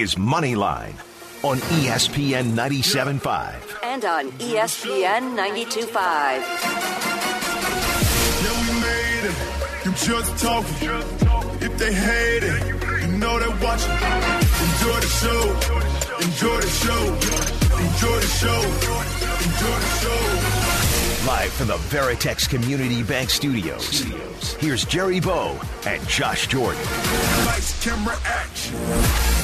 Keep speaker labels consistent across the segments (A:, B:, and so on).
A: is Moneyline on ESPN 97.5.
B: And on ESPN 92.5.
C: Yeah, we made it. You just talking. If they hate it, you know they're watching. Enjoy the show. Enjoy the show. Enjoy the show. Enjoy the show.
A: Live from the Veritex Community Bank Studios. Here's Jerry Bow and Josh Jordan.
C: Lights, camera, action.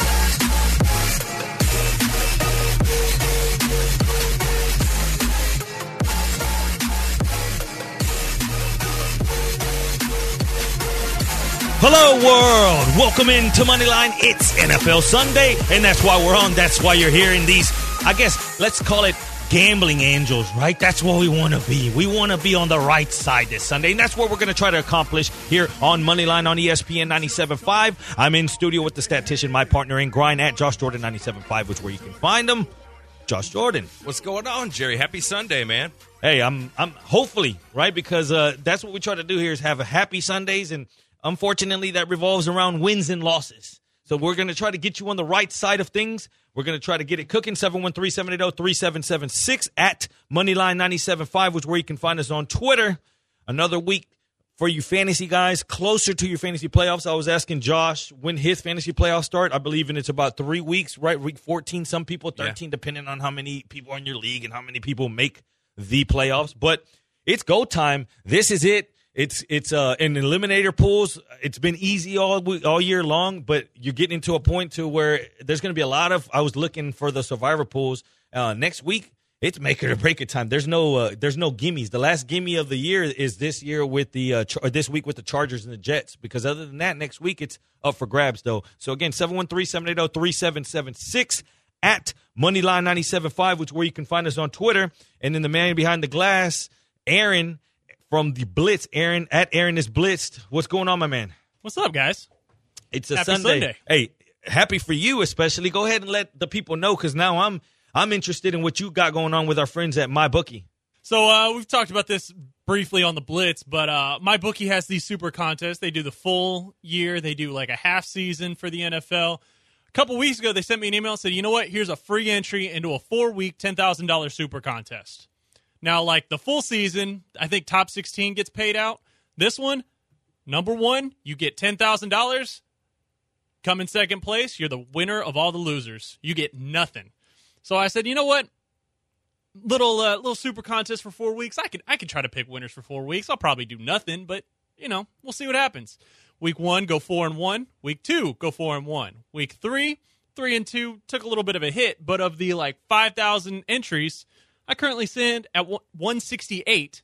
D: Hello, world. Welcome into Moneyline. It's NFL Sunday, and that's why we're on. That's why you're hearing these, I guess, let's call it gambling angels, right? That's what we want to be. We want to be on the right side this Sunday, and that's what we're going to try to accomplish here on Moneyline on ESPN 97.5. I'm in studio with the statistician, my partner in grind at Josh Jordan 97.5, which is where you can find him. Josh Jordan.
E: What's going on, Jerry? Happy Sunday, man.
D: Hey, I'm I'm hopefully right because uh, that's what we try to do here is have a happy Sundays, and unfortunately that revolves around wins and losses. So we're going to try to get you on the right side of things. We're going to try to get it cooking. 713-780-3776 at Moneyline975, which is where you can find us on Twitter. Another week for you fantasy guys, closer to your fantasy playoffs. I was asking Josh when his fantasy playoffs start. I believe in it's about three weeks, right? Week 14, some people 13, depending on how many people are in your league and how many people make the playoffs. But it's go time. This is it. It's it's uh in eliminator pools. It's been easy all all year long, but you're getting to a point to where there's going to be a lot of. I was looking for the survivor pools uh, next week. It's make it or break it time. There's no uh, there's no gimmies. The last gimme of the year is this year with the uh, char- this week with the Chargers and the Jets. Because other than that, next week it's up for grabs though. So again, 713-780-3776 at Moneyline 97.5, which is where you can find us on Twitter. And then the man behind the glass, Aaron from the Blitz. Aaron at Aaron is blitzed. What's going on, my man?
F: What's up, guys?
D: It's a Sunday.
F: Sunday.
D: Hey, happy for you especially. Go ahead and let the people know because now I'm I'm interested in what you got going on with our friends at My Bookie.
F: So uh, we've talked about this briefly on the Blitz, but uh, my bookie has these super contests. They do the full year. They do like a half season for the NFL. A couple weeks ago, they sent me an email and said, "You know what? Here's a free entry into a four week, ten thousand dollars super contest." Now, like the full season, I think top sixteen gets paid out. This one, number one, you get ten thousand dollars. Come in second place, you're the winner of all the losers. You get nothing. So I said, you know what? little uh, little super contest for four weeks. I could I could try to pick winners for four weeks. I'll probably do nothing, but you know we'll see what happens. Week one, go four and one. Week two, go four and one. Week three, three and two. Took a little bit of a hit, but of the like five thousand entries, I currently stand at one sixty eight,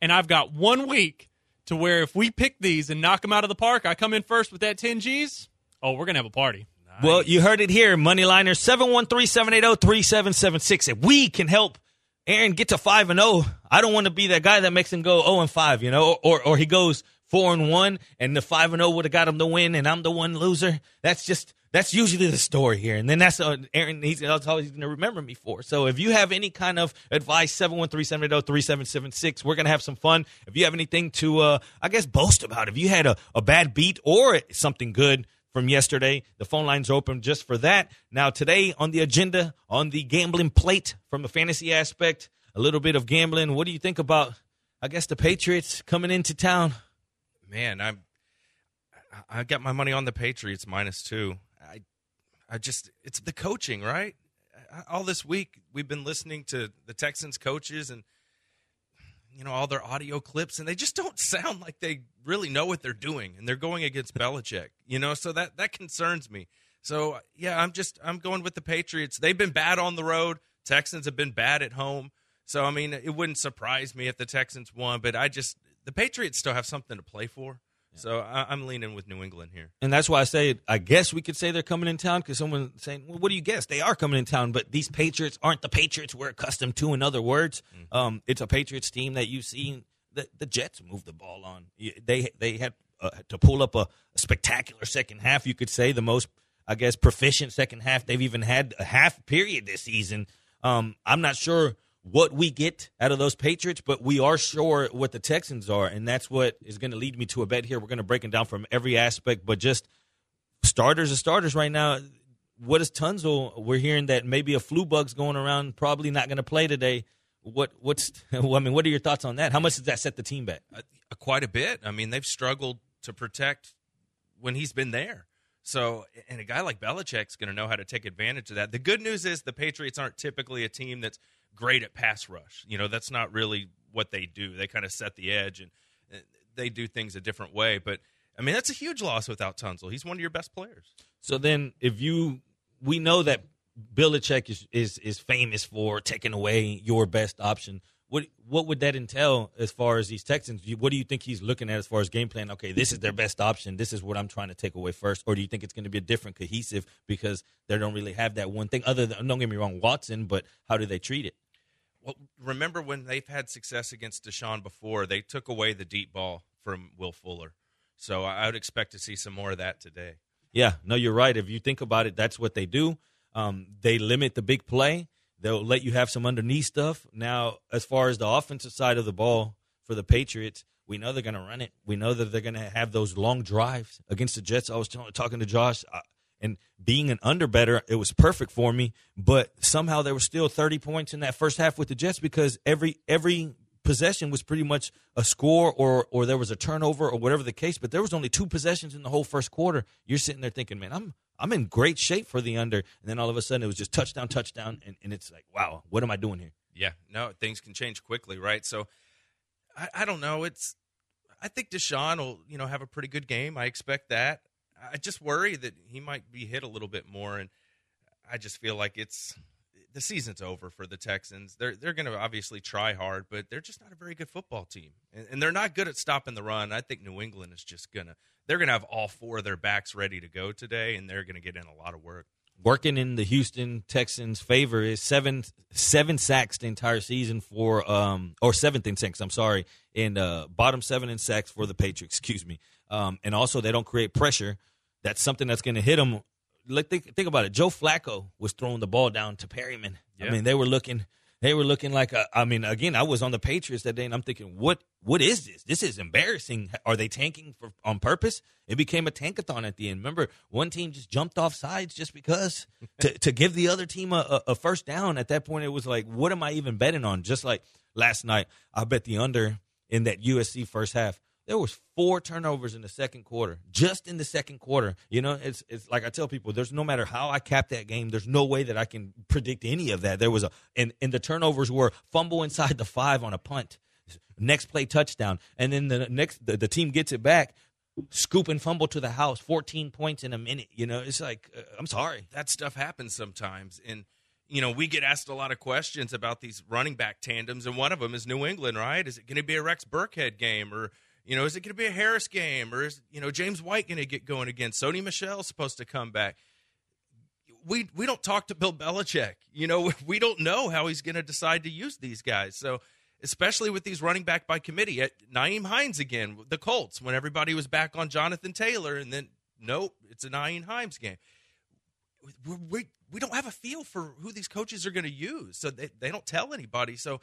F: and I've got one week to where if we pick these and knock them out of the park, I come in first with that ten G's. Oh, we're gonna have a party.
D: Well, you heard it here, Moneyliner 713-780-3776. If we can help Aaron get to 5 and 0, I don't want to be that guy that makes him go 0 and 5, you know, or or he goes 4 and 1 and the 5 and 0 would have got him the win and I'm the one loser. That's just that's usually the story here. And then that's uh, Aaron he's that's all he's going to remember me for. So if you have any kind of advice 713-780-3776, we're going to have some fun. If you have anything to uh I guess boast about, if you had a, a bad beat or something good from yesterday. The phone lines are open just for that. Now, today on the agenda, on the gambling plate from a fantasy aspect, a little bit of gambling. What do you think about, I guess, the Patriots coming into town?
E: Man, I'm I got my money on the Patriots minus two. I just it's the coaching, right? All this week we've been listening to the Texans coaches and you know all their audio clips, and they just don't sound like they really know what they're doing, and they're going against Belichick. You know, so that that concerns me. So yeah, I'm just I'm going with the Patriots. They've been bad on the road. Texans have been bad at home. So I mean, it wouldn't surprise me if the Texans won, but I just the Patriots still have something to play for. So I, I'm leaning with New England here.
D: And that's why I say, I guess we could say they're coming in town because someone saying, well, what do you guess? They are coming in town, but these Patriots aren't the Patriots we're accustomed to, in other words. Um, it's a Patriots team that you've seen the, the Jets move the ball on. They, they had uh, to pull up a, a spectacular second half, you could say, the most, I guess, proficient second half they've even had a half period this season. Um, I'm not sure what we get out of those Patriots, but we are sure what the Texans are, and that's what is going to lead me to a bet here. We're going to break it down from every aspect, but just starters are starters right now. what is Tunsil? We're hearing that maybe a flu bug's going around, probably not going to play today. What what's I mean, what are your thoughts on that? How much does that set the team back?
E: Uh, quite a bit. I mean, they've struggled to protect when he's been there. So, and a guy like Belichick's going to know how to take advantage of that. The good news is the Patriots aren't typically a team that's great at pass rush. You know, that's not really what they do. They kind of set the edge and they do things a different way. But I mean, that's a huge loss without Tunsil. He's one of your best players.
D: So then, if you, we know that Belichick is is is famous for taking away your best option. What what would that entail as far as these Texans? What do you think he's looking at as far as game plan? Okay, this is their best option. This is what I'm trying to take away first, or do you think it's going to be a different cohesive because they don't really have that one thing other than don't get me wrong, Watson, but how do they treat it?
E: Well, remember when they've had success against Deshaun before, they took away the deep ball from Will Fuller. So I would expect to see some more of that today.
D: Yeah, no, you're right. If you think about it, that's what they do. Um, they limit the big play. They'll let you have some underneath stuff. Now, as far as the offensive side of the ball for the Patriots, we know they're going to run it. We know that they're going to have those long drives against the Jets. I was t- talking to Josh, uh, and being an under better, it was perfect for me. But somehow there were still 30 points in that first half with the Jets because every every possession was pretty much a score or or there was a turnover or whatever the case, but there was only two possessions in the whole first quarter. You're sitting there thinking, man, I'm I'm in great shape for the under, and then all of a sudden it was just touchdown, touchdown, and, and it's like, wow, what am I doing here?
E: Yeah, no, things can change quickly, right? So I, I don't know. It's I think Deshaun will you know have a pretty good game. I expect that. I just worry that he might be hit a little bit more, and I just feel like it's the season's over for the Texans. They're they're going to obviously try hard, but they're just not a very good football team, and, and they're not good at stopping the run. I think New England is just gonna they're gonna have all four of their backs ready to go today, and they're going to get in a lot of work.
D: Working in the Houston Texans' favor is seven seven sacks the entire season for um or seventh in sacks. I'm sorry, and uh, bottom seven in sacks for the Patriots. Excuse me. Um, and also they don't create pressure. That's something that's going to hit them like think, think about it. Joe Flacco was throwing the ball down to Perriman. Yeah. I mean, they were looking they were looking like a, I mean, again, I was on the Patriots that day, and I'm thinking, what what is this? This is embarrassing. Are they tanking for on purpose? It became a tankathon at the end. Remember, one team just jumped off sides just because to to give the other team a, a first down. At that point, it was like, what am I even betting on? Just like last night, I bet the under in that USC first half. There was four turnovers in the second quarter, just in the second quarter. You know, it's it's like I tell people, there's no matter how I cap that game, there's no way that I can predict any of that. There was a and and the turnovers were fumble inside the five on a punt, next play touchdown, and then the next the, the team gets it back, scoop and fumble to the house, 14 points in a minute. You know, it's like uh, I'm sorry,
E: that stuff happens sometimes, and you know, we get asked a lot of questions about these running back tandems, and one of them is New England, right? Is it going to be a Rex Burkhead game, or you know, is it going to be a Harris game or is you know James White going to get going again? Sony Michel's supposed to come back. We we don't talk to Bill Belichick. You know, we don't know how he's going to decide to use these guys. So especially with these running back by committee uh, at Nyheim Hines again, the Colts when everybody was back on Jonathan Taylor, and then nope, it's a Nyheim Hines game. We, we we don't have a feel for who these coaches are going to use, so they they don't tell anybody. So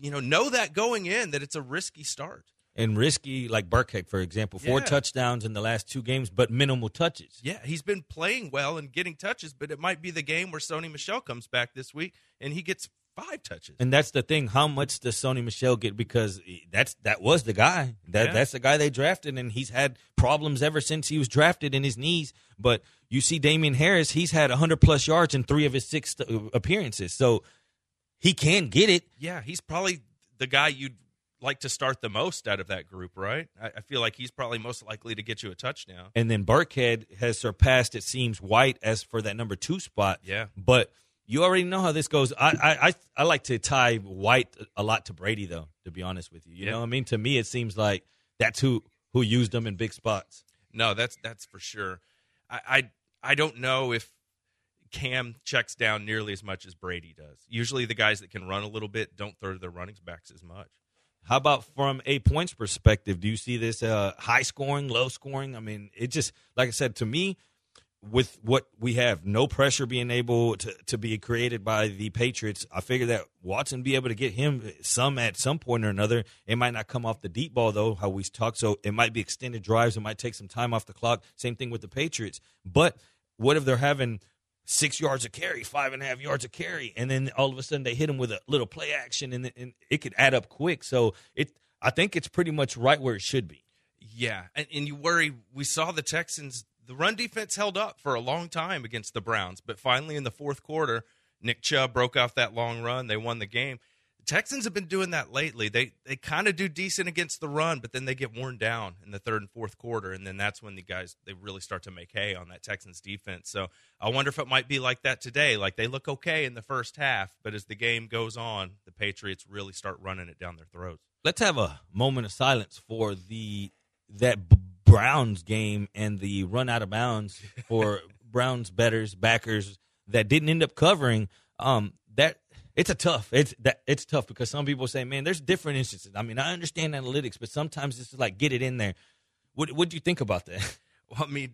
E: you know, know that going in that it's a risky start
D: and risky, like Burkhead, for example, four yeah. touchdowns in the last two games, but minimal touches.
E: Yeah, he's been playing well and getting touches, but it might be the game where Sony Michel comes back this week and he gets five touches.
D: And that's the thing. How much does Sony Michel get? Because that's that was the guy. That yeah. that's the guy they drafted, and he's had problems ever since he was drafted in his knees. But you see, Damien Harris, he's had hundred plus yards in three of his six uh, appearances, so he can get it.
E: Yeah, he's probably the guy you'd like to start the most out of that group, right? I, I, feel like he's probably most likely to get you a touchdown.
D: And then Burkhead has surpassed, it seems, White as for that number two spot.
E: Yeah.
D: But you already know how this goes. I I, I, I like to tie White a lot to Brady, though. To be honest with you, you yeah. know, I mean, to me, it seems like that's who who used them in big spots.
E: No, that's that's for sure. I I, I don't know if Cam checks down nearly as much as Brady does. Usually, the guys that can run a little bit don't throw to their running backs as much.
D: How about from a points perspective? Do you see this uh, high scoring, low scoring? I mean, it just like I said to me, with what we have, no pressure being able to, to be created by the Patriots. I figure that Watson be able to get him some at some point or another. It might not come off the deep ball though, how we talk. So it might be extended drives. It might take some time off the clock. Same thing with the Patriots. But what if they're having six yards of carry, five and a half yards of carry, and then all of a sudden they hit him with a little play action, and, and it could add up quick. So it, I think it's pretty much right where it should be.
E: Yeah, and, and you worry. We saw the Texans. The run defense held up for a long time against the Browns, but finally in the fourth quarter, Nick Chubb broke off that long run. They won the game. Texans have been doing that lately. They they kind of do decent against the run, but then they get worn down in the third and fourth quarter, and then that's when the guys they really start to make hay on that Texans defense. So I wonder if it might be like that today. Like they look okay in the first half, but as the game goes on, the Patriots really start running it down their throats.
D: Let's have a moment of silence for the that Browns game and the run out of bounds for Browns betters backers that didn't end up covering. Um, that it's a tough. It's that it's tough because some people say, man, there's different instances. I mean, I understand analytics, but sometimes it's like get it in there. What what do you think about that?
E: Well, I mean,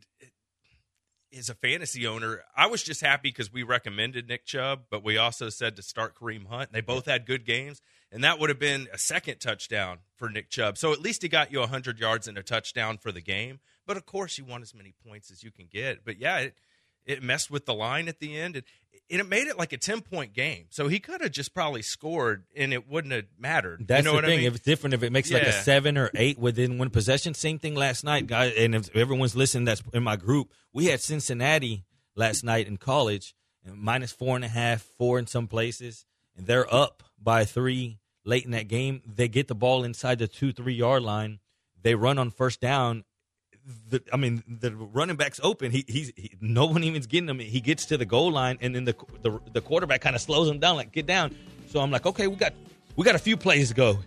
E: as a fantasy owner, I was just happy because we recommended Nick Chubb, but we also said to start Kareem Hunt. They both had good games, and that would have been a second touchdown for Nick Chubb. So at least he got you 100 yards and a touchdown for the game. But of course, you want as many points as you can get. But yeah, it, it messed with the line at the end, and, and it made it like a ten point game. So he could have just probably scored, and it wouldn't have mattered.
D: That's
E: you know
D: the
E: what
D: thing.
E: I mean?
D: If it's different, if it makes like a seven or eight within one possession, same thing last night, guys. And if everyone's listening, that's in my group. We had Cincinnati last night in college, and minus four and a half, four in some places, and they're up by three late in that game. They get the ball inside the two three yard line. They run on first down. The, I mean, the running back's open. He, he's he, no one even's getting him. He gets to the goal line, and then the the, the quarterback kind of slows him down, like get down. So I'm like, okay, we got we got a few plays to go.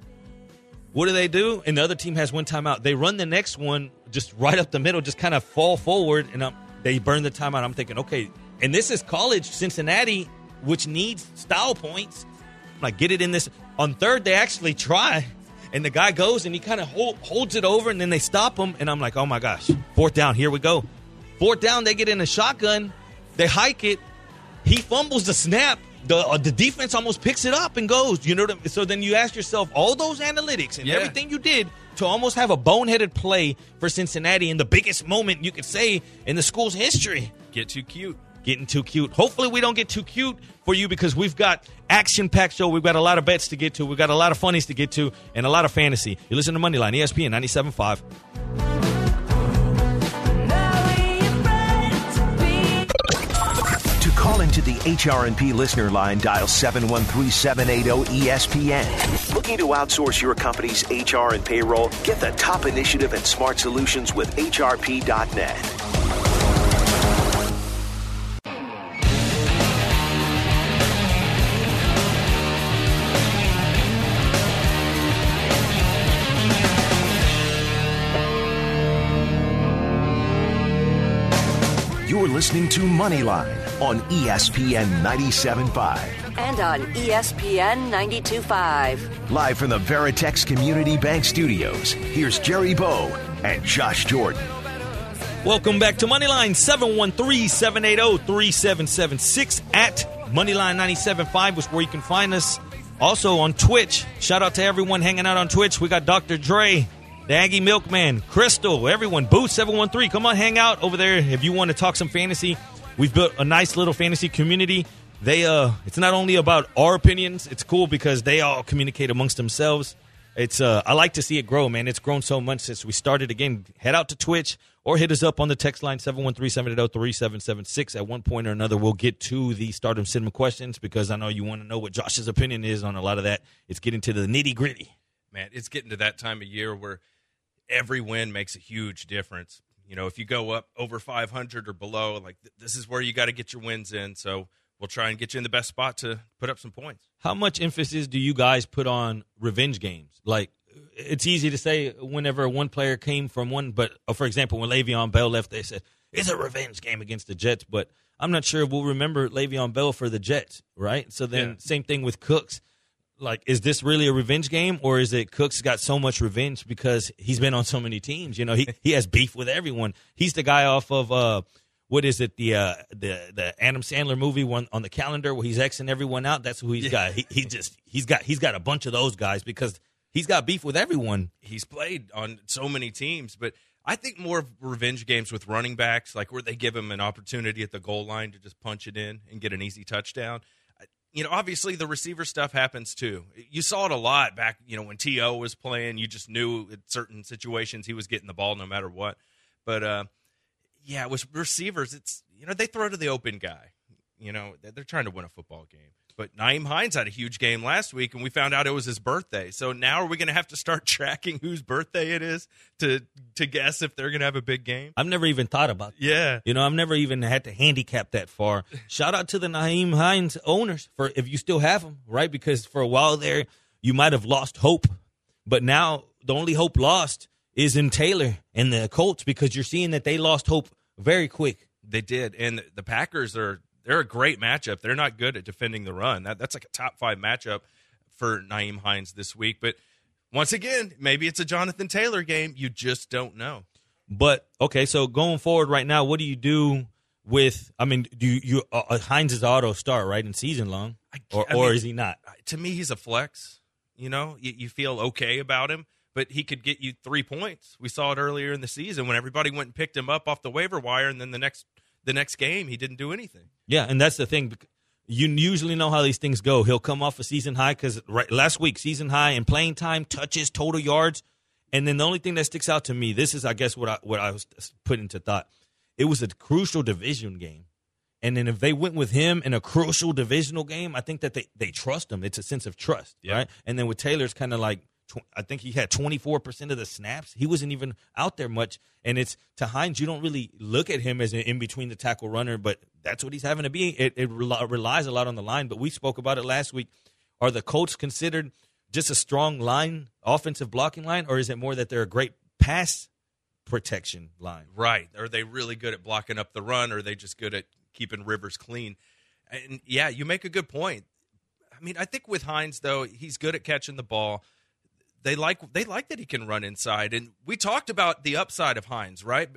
D: What do they do? And the other team has one timeout. They run the next one just right up the middle, just kind of fall forward, and um, they burn the timeout. I'm thinking, okay, and this is college Cincinnati, which needs style points. I'm like, get it in this. On third, they actually try, and the guy goes and he kind of hold, holds it over, and then they stop him, and I'm like, oh my gosh, fourth down, here we go. Fourth down, they get in a shotgun, they hike it, he fumbles the snap. The uh, the defense almost picks it up and goes. You know what I mean? So then you ask yourself, all those analytics and
E: Yeah.
D: everything you did to almost have a boneheaded play for Cincinnati in the biggest moment you could say in the school's history.
E: Get too cute.
D: Getting too cute. Hopefully, we don't get too cute for you because we've got action-packed show. We've got a lot of bets to get to. We've got a lot of funnies to get to, and a lot of fantasy. You listen to Moneyline, ESPN 97.5.
A: To call into the HRNP listener line, dial 713-780-ESPN. Looking to outsource your company's HR and payroll? Get the top initiative and smart solutions with HRP.net. You're listening to Moneyline on ESPN 97.5.
B: And on ESPN 92.5.
A: Live from the Veritex Community Bank Studios, here's Jerry Bow and Josh Jordan.
D: Welcome back to Moneyline 713-780-3776 at Moneyline 97.5 is where you can find us. Also on Twitch. Shout out to everyone hanging out on Twitch. We got Dr. Dre, Aggie Milkman, Crystal, everyone. Booth 713. Come on, hang out over there if you want to talk some fantasy. We've built a nice little fantasy community. They uh it's not only about our opinions, it's cool because they all communicate amongst themselves. It's uh I like to see it grow, man. It's grown so much since we started again. Head out to Twitch or hit us up on the text line 713-780-3776. At one point or another we'll get to the stardom cinema questions because I know you want to know what Josh's opinion is on a lot of that. It's getting to the nitty-gritty.
E: Man, it's getting to that time of year where every win makes a huge difference. You know, if you go up over 500 or below, like th- this is where you got to get your wins in. So we'll try and get you in the best spot to put up some points.
D: How much emphasis do you guys put on revenge games? Like, it's easy to say whenever one player came from one, but uh, for example, when Le'Veon Bell left, they said it's a revenge game against the Jets. But I'm not sure we'll remember Le'Veon Bell for the Jets, right? So then,
E: Yeah.
D: same thing with Cooks. Like, is this really a revenge game, or is it Cooks got so much revenge because he's been on so many teams? You know, he he has beef with everyone. He's the guy off of uh, what is it? The uh, the the Adam Sandler movie one on the calendar where he's xing everyone out. That's who he's got. He, he just he's got he's got a bunch of those guys because he's got beef with everyone.
E: He's played on so many teams, but I think more of revenge games with running backs, like where they give them an opportunity at the goal line to just punch it in and get an easy touchdown. You know, obviously the receiver stuff happens too. You saw it a lot back, you know, when T.O. was playing. You just knew in certain situations he was getting the ball no matter what. But uh, yeah, with receivers, it's you know they throw to the open guy. You know they're trying to win a football game. But Nyheim Hines had a huge game last week, and we found out it was his birthday. So now are we going to have to start tracking whose birthday it is to to guess if they're going to have a big game?
D: I've never even thought about. That.
E: Yeah,
D: you know, I've never even had to handicap that far. Shout out to the Nyheim Hines owners for if you still have them, right? Because for a while there, you might have lost hope, but now the only hope lost is in Taylor and the Colts because you're seeing that they lost hope very quick.
E: They did, and the Packers are they're a great matchup. They're not good at defending the run. That, that's like a top five matchup for Nyheim Hines this week. But once again, maybe it's a Jonathan Taylor game. You just don't know.
D: But okay, so going forward right now, what do you do with? I mean, do you, you uh, uh Hines is auto start right in season long, or, I mean, or is he not?
E: To me, he's a flex. You know, you, you feel okay about him but he could get you three points. We saw it earlier in the season when everybody went and picked him up off the waiver wire, and then the next the next game he didn't do anything.
D: Yeah, and that's the thing. You usually know how these things go. He'll come off a season high because right, last week season high in playing time, touches, total yards, and then the only thing that sticks out to me, this is I guess what I what I was putting into thought. It was a crucial division game. And then if they went with him in a crucial divisional game, I think that they, they trust him. It's a sense of trust, right? And then with Taylor's kind of like I think he had 24% of the snaps. He wasn't even out there much. And it's to Hines, you don't really look at him as an in between the tackle runner, but that's what he's having to be. It, it relies a lot on the line, but we spoke about it last week. Are the Colts considered just a strong line, offensive blocking line, or is it more that they're a great pass protection line?
E: Right. Are they really good at blocking up the run, or are they just good at keeping Rivers clean? And yeah, you make a good point. I mean, I think with Hines, though, he's good at catching the ball they like they like that he can run inside. And we talked about the upside of Hines, right?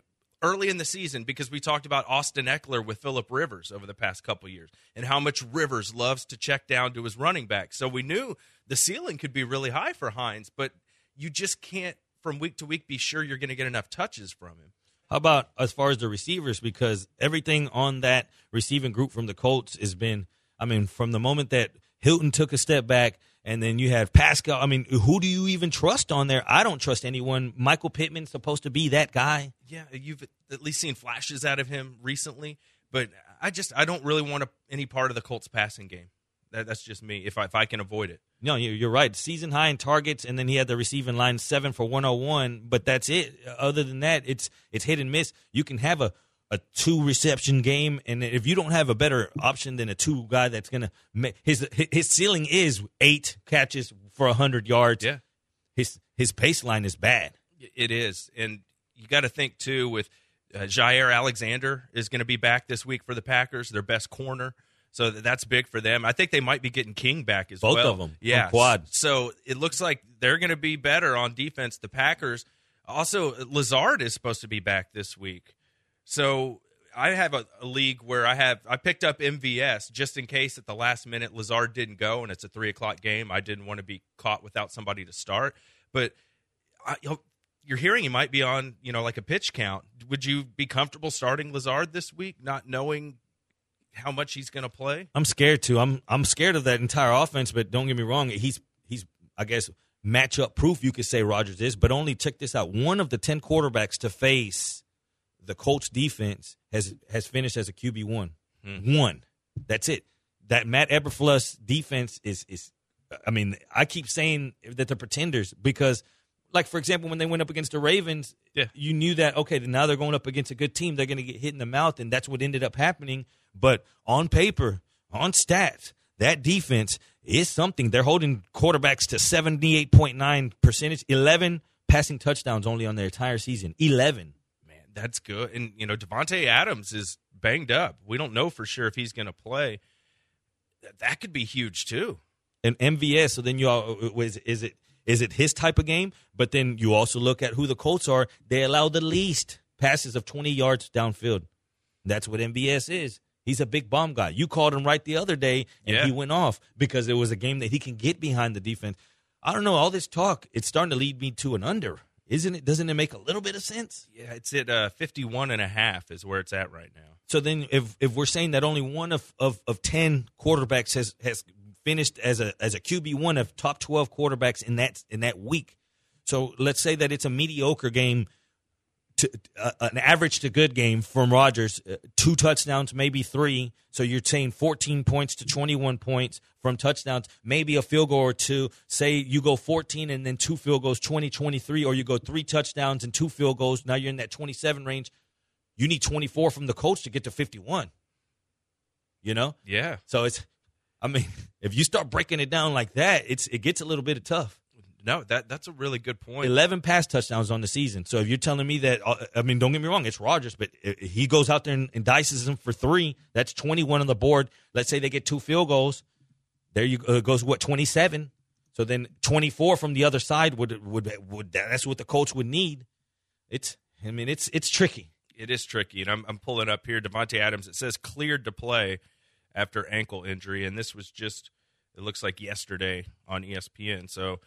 E: Early in the season, because we talked about Austin Ekeler with Philip Rivers over the past couple years, and how much Rivers loves to check down to his running back. So we knew the ceiling could be really high for Hines, but you just can't from week to week be sure you're going to get enough touches from him.
D: How about as far as the receivers? Because everything on that receiving group from the Colts has been, I mean, from the moment that Hilton took a step back and then you have Pascal. I mean, who do you even trust on there? I don't trust anyone. Michael Pittman's supposed to be that guy.
E: Yeah, you've at least seen flashes out of him recently, but I just I don't really want a, any part of the Colts passing game. That, that's just me. If I, if I can avoid it.
D: No, you're right. Season high in targets, and then he had the receiving line seven for 101. But that's it. Other than that, it's it's hit and miss. You can have a a two reception game, and if you don't have a better option than a two guy that's gonna make his his ceiling is eight catches for hundred yards.
E: Yeah,
D: his his pace line is bad.
E: It is, and you got to think too with uh, Jaire Alexander is going to be back this week for the Packers, their best corner. So that's big for them. I think they might be getting King back as
D: Both
E: well.
D: Both of them.
E: Yeah.
D: Quad.
E: So it looks like they're going to be better on defense. The Packers. Also, Lazard is supposed to be back this week. So I have a, a, league where I have I picked up MVS just in case at the last minute Lazard didn't go and it's a three o'clock game. I didn't want to be caught without somebody to start. But I, you're hearing he might be on you know like a pitch count. Would you be comfortable starting Lazard this week, not knowing how much he's going to play?
D: I'm scared to. I'm I'm scared of that entire offense. But don't get me wrong, he's he's I guess matchup proof. You could say Rodgers is, but only check this out: one of the ten quarterbacks to face the Colts defense has has finished as a QB one. Mm. One. That's it. That Matt Eberflus defense is is. I mean, I keep saying that they're pretenders because, like for example, when they went up against the Ravens,
E: yeah.
D: you knew that okay, now they're going up against a good team. They're going to get hit in the mouth, and that's what ended up happening. But on paper, on stats, that defense is something. They're holding quarterbacks to seventy eight point nine percentage, eleven passing touchdowns only on their entire season, eleven
E: that's good. And you know, Davante Adams is banged up. We don't know for sure if he's going to play. That could be huge too.
D: And MVS. So then you all uh, uh, is is it is it his type of game? But then you also look at who the Colts are. They allow the least passes of twenty yards downfield. That's what MVS is. He's a big bomb guy. You called him right the other day, and
E: yeah.
D: he went off because it was a game that he can get behind the defense. I don't know. All this talk, it's starting to lead me to an under Isn't it? Doesn't it make a little bit of sense?
E: Yeah, it's at uh, 51 and a half is where it's at right now.
D: So then, if if we're saying that only one of, of, of ten quarterbacks has has finished as a as a QB one of top twelve quarterbacks in that in that week, so let's say that it's a mediocre game, to uh, an average to good game from Rodgers, uh, two touchdowns, maybe three. So you're saying 14 points to 21 points from touchdowns, maybe a field goal or two. Say you go 14 and then two field goals, 20, 23, or you go three touchdowns and two field goals. Now you're in that 27 range. You need 24 from the coach to get to 51. You know?
E: Yeah.
D: So it's, I mean, if you start breaking it down like that, it's it gets a little bit of tough.
E: No, that that's a really good point.
D: 11 pass touchdowns on the season. So if you're telling me that, uh, I mean, don't get me wrong, it's Rodgers, but he goes out there and, and dices them for three. That's 21 on the board. Let's say they get two field goals. There you uh, goes what 27. So then 24 from the other side would would would that's what the coach would need. It's I mean it's it's tricky.
E: It is tricky, and I'm I'm pulling up here Davante Adams. It says cleared to play after ankle injury, and this was just it looks like yesterday on ESPN. So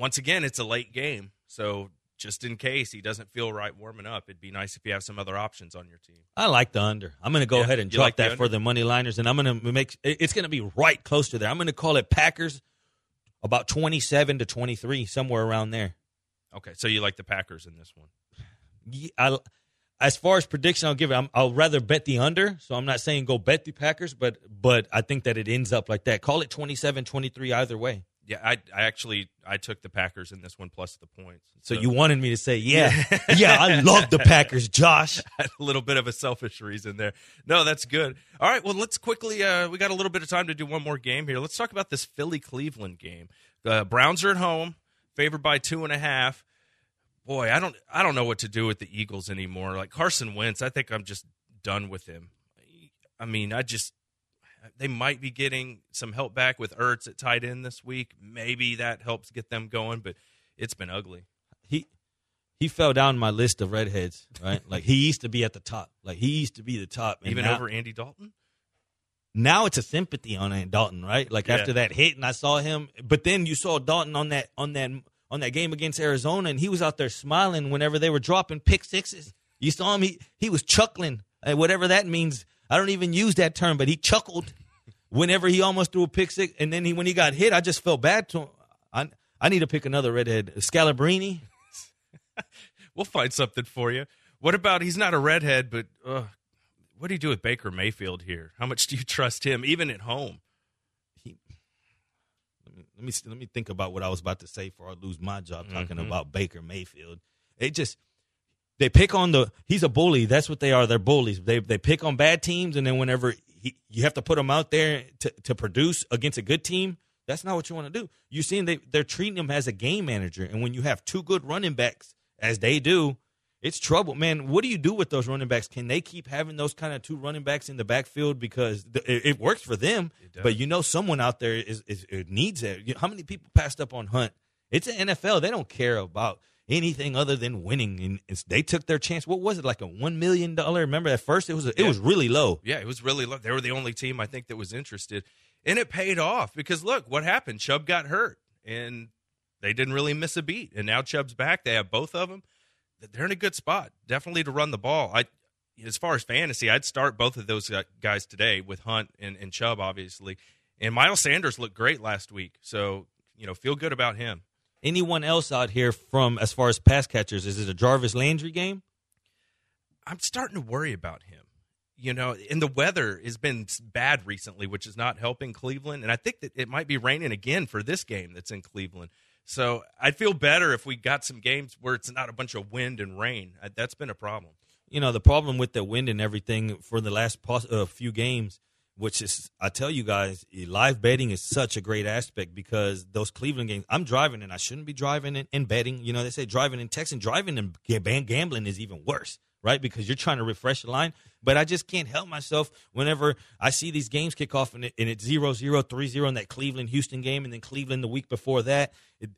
E: once again, it's a late game. So just in case he doesn't feel right warming up, it'd be nice if you have some other options on your team.
D: I like the under. I'm going to go
E: Yeah,
D: ahead and drop
E: like
D: that for the money liners, and I'm going to make it's going to be right close to there. I'm going to call it Packers about 27 to 23, somewhere around there.
E: Okay, so you like the Packers in this one?
D: Ye- I, as far as prediction, I'll give it. I'm, I'll rather bet the under. So I'm not saying go bet the Packers, but but I think that it ends up like that. Call it 27, 23 either way.
E: Yeah, I I actually I took the Packers in this one plus the points.
D: So you wanted me to say, yeah, yeah, I love the Packers, Josh.
E: a little bit of a selfish reason there. No, that's good. All right, well, let's quickly. Uh, we got a little bit of time to do one more game here. Let's talk about this Philly Cleveland game. The Browns are at home, favored by two and a half. Boy, I don't, I don't know what to do with the Eagles anymore. Like Carson Wentz, I think I'm just done with him. I mean, I just. They might be getting some help back with Ertz at tight end this week. Maybe that helps get them going, but it's been ugly.
D: He he fell down my list of redheads, right? like he used to be at the top. Like he used to be the top.
E: Even
D: now-
E: over Andy Dalton?
D: now it's a sympathy on Andy Dalton, right? Like
E: Yeah.
D: after that hit, and I saw him, but then you saw Dalton on that on that on that game against Arizona, and he was out there smiling whenever they were dropping pick sixes. You saw him; he he was chuckling, whatever that means. I don't even use that term, but he chuckled whenever he almost threw a pick six, and then he when he got hit, I just felt bad to him. I I need to pick another redhead, Scalabrine.
E: We'll find something for you. What about he's not a redhead, but uh, what do you do with Baker Mayfield here? How much do you trust him, even at home?
D: let me let me let me think about what I was about to say before I lose my job talking
E: Mhm.
D: about Baker Mayfield. It just they pick on the he's a bully. That's what they are. They're bullies. They they pick on bad teams, and then whenever he, you have to put them out there to to produce against a good team, that's not what you want to do. You're seeing they they're treating him as a game manager, and when you have two good running backs as they do. It's trouble, man. What do you do with those running backs? Can they keep having those kind of two running backs in the backfield because th- it, it works for them? But you know, someone out there is, is it needs it. How many people passed up on Hunt? It's an NFL. They don't care about anything other than winning, and it's, they took their chance. What was it like a one million dollar? Remember at first it was it
E: Yeah.
D: was really low.
E: Yeah, it was really low. They were the only team I think that was interested, and it paid off because look what happened. Chubb got hurt, and they didn't really miss a beat. And now Chubb's back. They have both of them. They're in a good spot, definitely to run the ball. I, as far as fantasy, I'd start both of those guys today with Hunt and, and Chubb, obviously. And Miles Sanders looked great last week, so you know feel good about him.
D: Anyone else out here from as far as pass catchers? Is it a Jarvis Landry game?
E: I'm starting to worry about him. You know, and the weather has been bad recently, which is not helping Cleveland. And I think that it might be raining again for this game that's in Cleveland. So I'd feel better if we got some games where it's not a bunch of wind and rain. That's been a problem.
D: you know the problem with the wind and everything for the last pos- uh, few games which is i tell you guys live betting is such a great aspect because those cleveland games i'm driving and i shouldn't be driving and, and betting. You know they say driving and texting driving and gambling is even worse right? Because you're trying to refresh the line. But i just can't help myself whenever i see these games kick off and, it, and it's 0 0 3 0 in that cleveland houston game and then cleveland the week before that. It,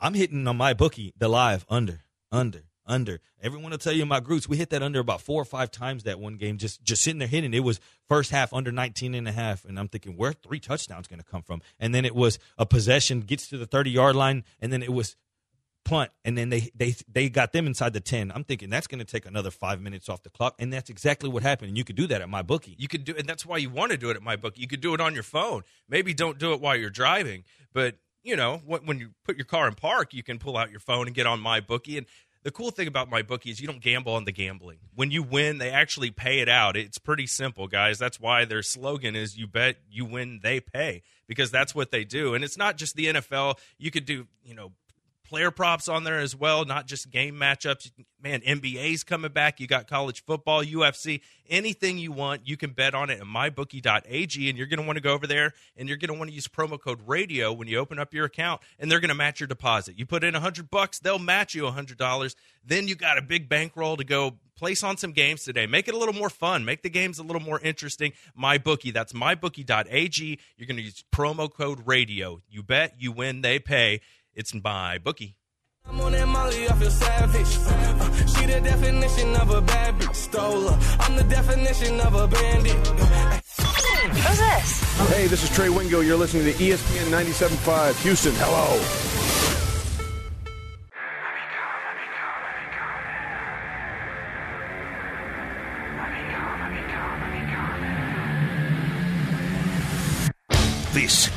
D: I'm hitting on my bookie the live under, under, under. Everyone will tell you in my groups, we hit that under about four or five times that one game, just just sitting there hitting. It was first half under 19 and a half. And I'm thinking, where three touchdowns going to come from? And then it was a possession, gets to the 30 yard line, and then it was punt, and then they they they got them inside the ten. I'm thinking that's going to take another five minutes off the clock, and that's exactly what happened. And you could do that at my bookie.
E: You could do, and that's why you want to do it at my book. You could do it on your phone. Maybe don't do it while you're driving, but you know, when you put your car in park, you can pull out your phone and get on my bookie. And the cool thing about my bookie is you don't gamble on the gambling. When you win, they actually pay it out. It's pretty simple, guys. That's why their slogan is "You bet, you win, they pay," because that's what they do. And it's not just the NFL. You could do, you know player props on there as well, not just game matchups. Man, NBA's coming back. You got college football, UFC, anything you want, you can bet on it at mybookie.ag. And you're going to want to go over there and you're going to want to use promo code radio when you open up your account, and they're going to match your deposit. You put in a hundred bucks, they'll match you a hundred dollars. Then you got a big bankroll to go place on some games today. Make it a little more fun. Make the games a little more interesting. MyBookie, that's mybookie.ag. You're going to use promo code radio. You bet, you win, they pay. It's my bookie.
G: I'm on that Molly, I feel savage. Uh, she the definition of a bad bitch. Stole her. I'm the definition of a bandit.
B: Who's this?
H: Hey, this is Trey Wingo. You're listening to ESPN 97.5 Houston. Hello.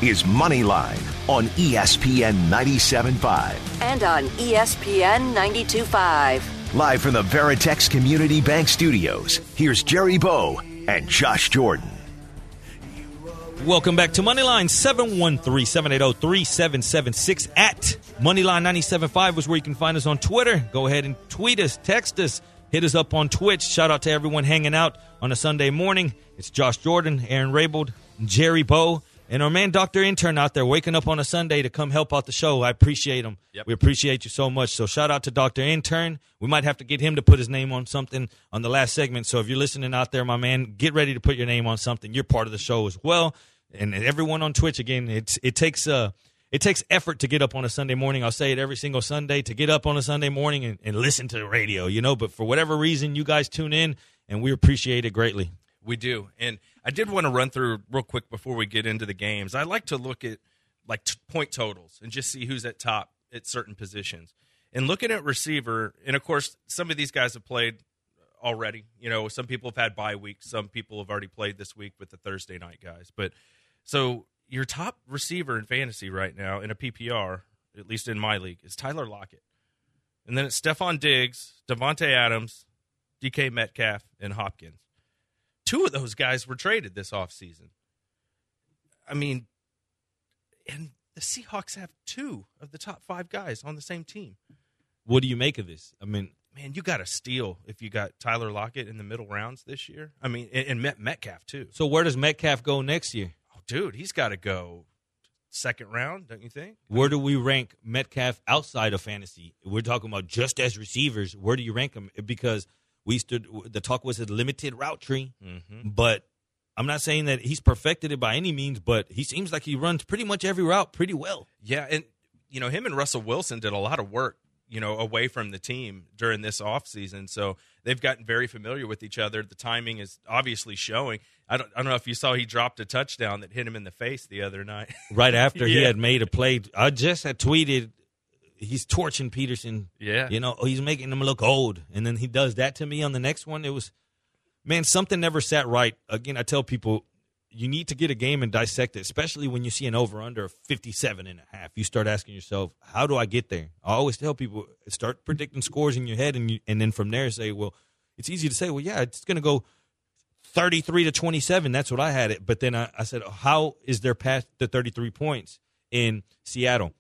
A: Is Moneyline on ESPN 97.5.
B: And on ESPN 92.5.
A: Live from the Veritex Community Bank Studios, here's Jerry Bow and Josh Jordan.
D: Welcome back to Moneyline 713-780-3776 at Moneyline975 is where you can find us on Twitter. Go ahead and tweet us, text us, hit us up on Twitch. Shout out to everyone hanging out on a Sunday morning. It's Josh Jordan, Aaron Raybold, Jerry Bow, and our man Dr. Intern out there waking up on a Sunday to come help out the show. I appreciate him.
E: Yep.
D: We appreciate you so much. So shout out to Dr. Intern. We might have to get him to put his name on something on the last segment. So if you're listening out there, my man, get ready to put your name on something. You're part of the show as well. And everyone on Twitch again, it's it takes uh it takes effort to get up on a Sunday morning. I'll say it every single Sunday to get up on a Sunday morning and, and listen to the radio, you know. But for whatever reason, you guys tune in, and we appreciate it greatly.
E: We do. And I did want to run through real quick before we get into the games. I like to look at like t- point totals and just see who's at top at certain positions. And looking at receiver, and of course, some of these guys have played already. You know, some people have had bye weeks. Some people have already played this week with the Thursday night guys. But so your top receiver in fantasy right now in a PPR, at least in my league, is Tyler Lockett. And then it's Stefon Diggs, Davante Adams, DK Metcalf, and Hopkins. Two of those guys were traded this offseason. I mean, and the Seahawks have two of the top five guys on the same team.
D: What do you make of this? I mean,
E: Man, you got to steal if you got Tyler Lockett in the middle rounds this year. I mean, and, and Met Metcalf too.
D: so where does Metcalf go next year?
E: Oh, dude, he's got to go second round, don't you think?
D: Where do we rank Metcalf outside of fantasy? We're talking about just as receivers. Where do you rank him? Because we stood. The talk was a limited route tree, mm-hmm. but I'm not saying that he's perfected it by any means. But he seems like he runs pretty much every route pretty well.
E: Yeah, and you know, him and Russell Wilson did a lot of work, you know, away from the team during this offseason. So they've gotten very familiar with each other. The timing is obviously showing. I don't, I don't know if you saw he dropped a touchdown that hit him in the face the other night.
D: Right after he had made a play, I just had tweeted. He's torching Peterson.
E: Yeah.
D: you know he's making him look old, and then he does that to me on the next one. It was, man, something never sat right. Again, I tell people you need to get a game and dissect it, especially when you see an over under of 57 and a half. You start asking yourself, how do I get there? I always tell people start predicting scores in your head, and you, and then from there say, well, it's easy to say, well, yeah, it's going to go 33 to 27. That's what I had it. But then I, I said, how is there past the 33 points in Seattle?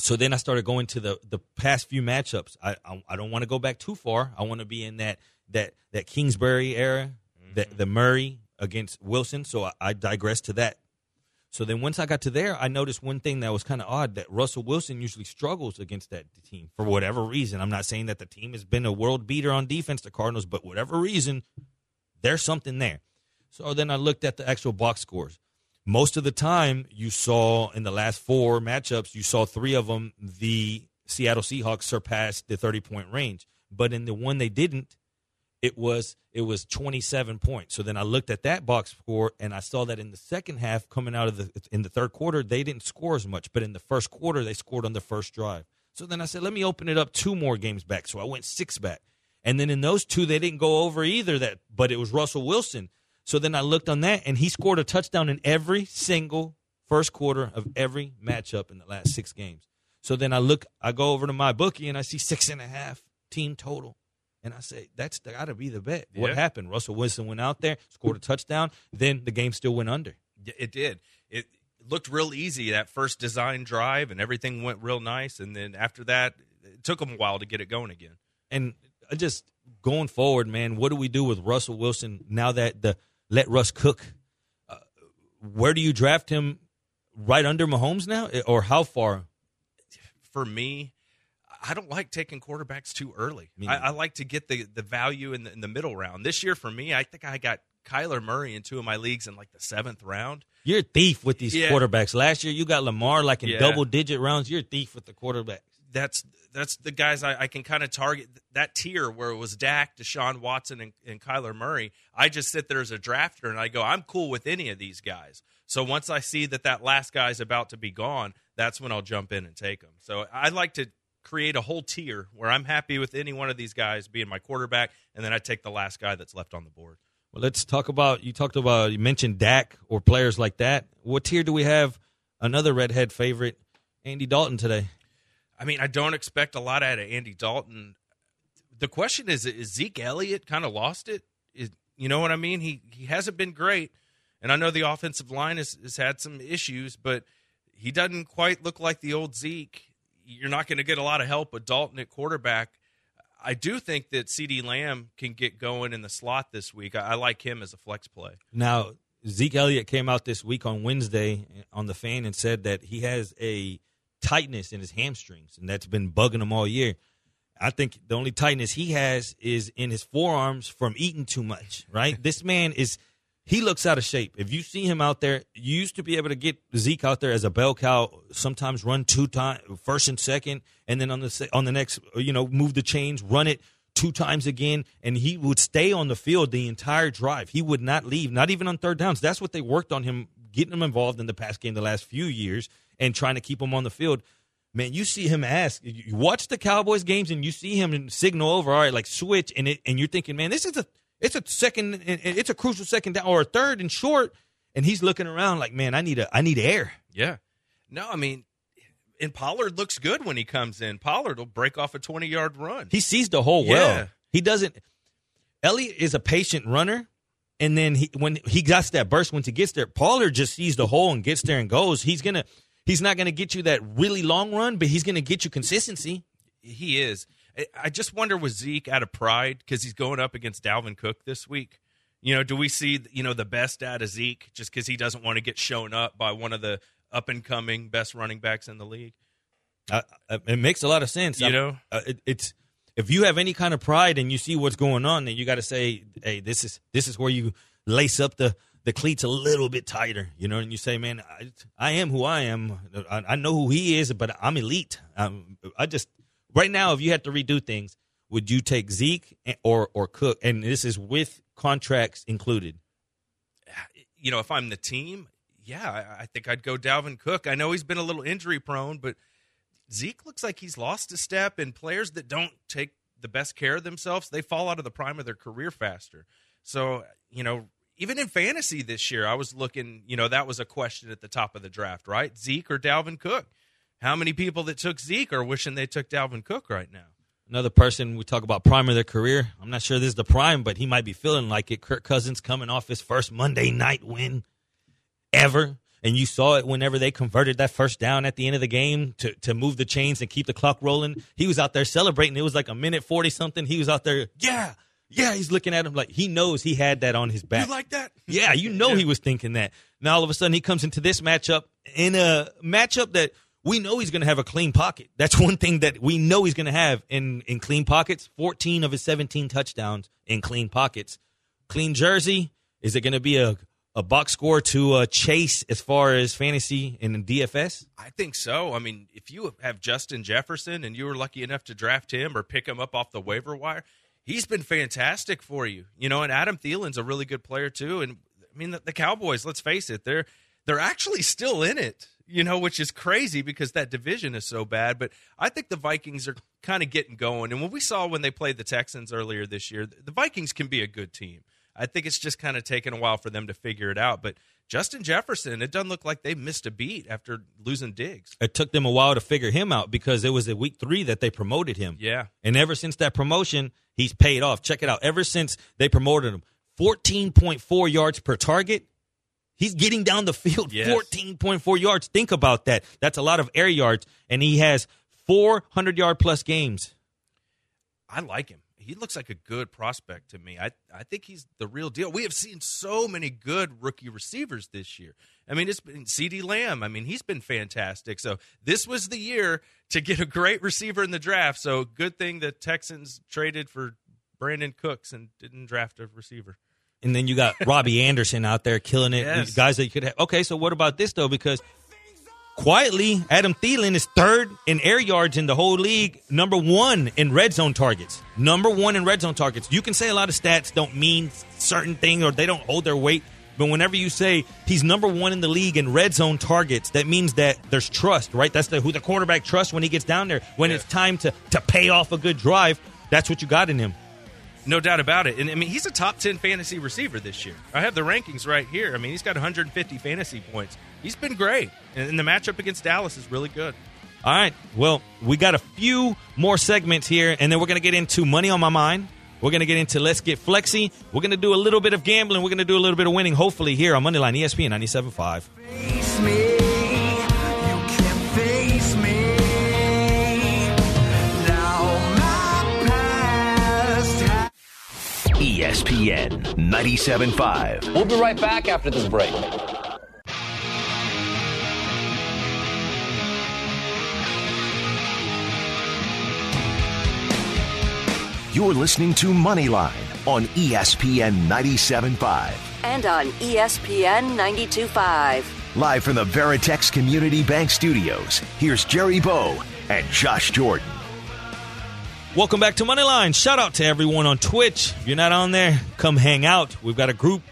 D: So then I started going to the the past few matchups. I I, I don't want to go back too far. I want to be in that that that Kingsbury era, the mm-hmm. the Murray against Wilson. So I, I digress to that. So then once I got to there, I noticed one thing that was kind of odd that Russell Wilson usually struggles against that team for whatever reason. I'm not saying that the team has been a world beater on defense, the Cardinals, but whatever reason, there's something there. So then I looked at the actual box scores. Most of the time, you saw in the last four matchups, you saw three of them, the Seattle Seahawks surpassed the 30 point range. But in the one they didn't, it was it was 27 points. So then I looked at that box score and I saw that in the second half, coming out of the in the third quarter, they didn't score as much, but in the first quarter they scored on the first drive. So then I said, let me open it up two more games back. So I went six back. And then in those two, they didn't go over either. That, but it was Russell Wilson. So then I looked on that, and he scored a touchdown in every single first quarter of every matchup in the last six games. So then I look, I go over to my bookie, and I see six and a half team total. And I say, that's got to be the bet. What happened? Russell Wilson went out there, scored a touchdown. Then the game still went under.
E: It did. It looked real easy that first design drive, and everything went real nice. And then after that, it took them a while to get it going again.
D: And uh, just going forward, man, what do we do with Russell Wilson now that the let Russ cook? Uh, where do you draft him? Right under Mahomes now, or how far?
E: For me, I don't like taking quarterbacks too early. I. I like to get the, the value in the, in the middle round. This year, for me, I think I got Kyler Murray in two of my leagues in like the seventh round.
D: You're a thief with these
E: Yeah.
D: quarterbacks. Last year, you got Lamar like in
E: Yeah.
D: double digit rounds. You're a thief with the quarterbacks.
E: That's that's the guys I, I can kind of target that tier where it was Dak, Deshaun Watson, and, and Kyler Murray. I just sit there as a drafter and I go, I'm cool with any of these guys. So once I see that that last guy's about to be gone, that's when I'll jump in and take them. So I like to create a whole tier where I'm happy with any one of these guys being my quarterback, and then I take the last guy that's left on the board.
D: Well, let's talk about. You talked about. You mentioned Dak or players like that. What tier do we have? Another redhead favorite, Andy Dalton today.
E: I mean, I don't expect a lot out of Andy Dalton. The question is, is Zeke Elliott kind of lost it? Is, you know what I mean? He he hasn't been great, and I know the offensive line has, has had some issues, but he doesn't quite look like the old Zeke. You're not going to get a lot of help with Dalton at quarterback. I do think that CeeDee Lamb can get going in the slot this week. I, I like him as a flex play.
D: Now, Zeke Elliott came out this week on Wednesday on the fan and said that he has a tightness in his hamstrings, and that's been bugging him all year. I think the only tightness he has is in his forearms from eating too much, right? this man is he looks out of shape. If you see him out there, you used to be able to get Zeke out there as a bell cow, sometimes run two times, first and second, and then on the on the next, you know, move the chains, run it two times again, and he would stay on the field the entire drive. He would not leave, not even on third downs. That's what they worked on him, getting him involved in the pass game the last few years and trying to keep him on the field. Man, you see him ask. You watch the Cowboys games and you see him signal over. All right, like switch, and it, and you're thinking, man, this is a it's a second, it's a crucial second down or a third and short, and he's looking around like, man, I need a I need air.
E: Yeah. No, I mean, and Pollard looks good when he comes in. Pollard will break off a 20 yard run.
D: He sees the hole well. He doesn't. Elliott is a patient runner, and then he, when he gets that burst, once he gets there, Pollard just sees the hole and gets there and goes. He's gonna. He's not gonna get you that really long run, but he's gonna get you consistency.
E: He is. I- I just wonder with Zeke out of pride because he's going up against Dalvin Cook this week. You know, do we see you know the best out of Zeke just because he doesn't want to get shown up by one of the up and coming best running backs in the league?
D: It makes a lot of sense.
E: You
D: I'm-
E: know?
D: uh, it, it's if you have any kind of pride and you see what's going on, then you got to say, "Hey, this is this is where you lace up the the cleats a little bit tighter." You know, and you say, "Man, I, I am who I am. I, I know who he is, but I'm elite." Um, I just right now, if you had to redo things, would you take Zeke or or Cook? And this is with contracts included.
E: You know, if I'm the team, yeah, I think I'd go Dalvin Cook. I know he's been a little injury prone, but Zeke looks like he's lost a step, and players that don't take the best care of themselves, they fall out of the prime of their career faster. So, you know, even in fantasy this year, I was looking, you know, that was a question at the top of the draft, right? Zeke or Dalvin Cook? How many people that took Zeke are wishing they took Dalvin Cook right now?
D: Another person we talk about prime of their career. I'm not sure this is the prime, but he might be feeling like it. Kirk Cousins coming off his first Monday night win ever. And you saw it whenever they converted that first down at the end of the game to, to move the chains and keep the clock rolling. He was out there celebrating. It was like a minute 40 something. He was out there, yeah, yeah. He's looking at him like he knows he had that on his back.
E: You like that?
D: Yeah, you know he was thinking that. Now all of a sudden he comes into this matchup in a matchup that we know he's going to have a clean pocket. That's one thing that we know he's going to have in in clean pockets. 14 of his 17 touchdowns in clean pockets. Clean jersey. Is it going to be a a box score to uh, chase as far as fantasy and DFS?
E: I think so. I mean, if you have Justin Jefferson and you were lucky enough to draft him or pick him up off the waiver wire, he's been fantastic for you. You know, and Adam Thielen's a really good player too. And I mean, the, the Cowboys, let's face it, they're they're actually still in it. you know, which is crazy because that division is so bad. But I think the Vikings are kind of getting going. And what we saw when they played the Texans earlier this year, the Vikings can be a good team. I think it's just kind of taken a while for them to figure it out. But Justin Jefferson, it doesn't look like they missed a beat after losing Diggs.
D: It took them a while to figure him out because it was at week three that they promoted him.
E: Yeah.
D: And ever since that promotion, he's paid off. Check it out. Ever since they promoted him, 14.4 yards per target. He's getting down the field
E: Yes.
D: 14.4 yards. Think about that. That's a lot of air yards. And he has 400 yard plus games.
E: I like him. He looks like a good prospect to me. I I think he's the real deal. We have seen so many good rookie receivers this year. I mean, it's been CeeDee Lamb. I mean, he's been fantastic. So this was the year to get a great receiver in the draft. So good thing the Texans traded for Brandin Cooks and didn't draft a receiver.
D: And then you got Robbie Anderson out there killing it.
E: Yes.
D: Guys that you could have. Okay, so what about this, though? Because quietly, Adam Thielen is third in air yards in the whole league, number one in red zone targets. Number one in red zone targets. You can say a lot of stats don't mean certain things or they don't hold their weight. But whenever you say he's number one in the league in red zone targets, that means that there's trust, right? That's the, who the quarterback trusts when he gets down there. When
E: Yeah.
D: it's time to, to pay off a good drive, that's what you got in him.
E: No doubt about it. And I mean, he's a top 10 fantasy receiver this year. I have the rankings right here. I mean, he's got 150 fantasy points. He's been great. And and the matchup against Dallas is really good.
D: All right. Well, we got a few more segments here, and then we're going to get into Money on My Mind. We're going to get into Let's Get Flexy. We're going to do a little bit of gambling. We're going to do a little bit of winning, hopefully, here on Moneyline ESPN 97.5.
G: Face me, you can't face me. Now my past has
A: ESPN 97.5.
I: We'll be right back after this break.
A: You're listening to Moneyline on ESPN 97.5.
B: And on ESPN 92.5.
A: Live from the Veritex Community Bank Studios, here's Jerry Bow and Josh Jordan.
D: Welcome back to Moneyline. Shout out to everyone on Twitch. If you're not on there, come hang out. We've got a group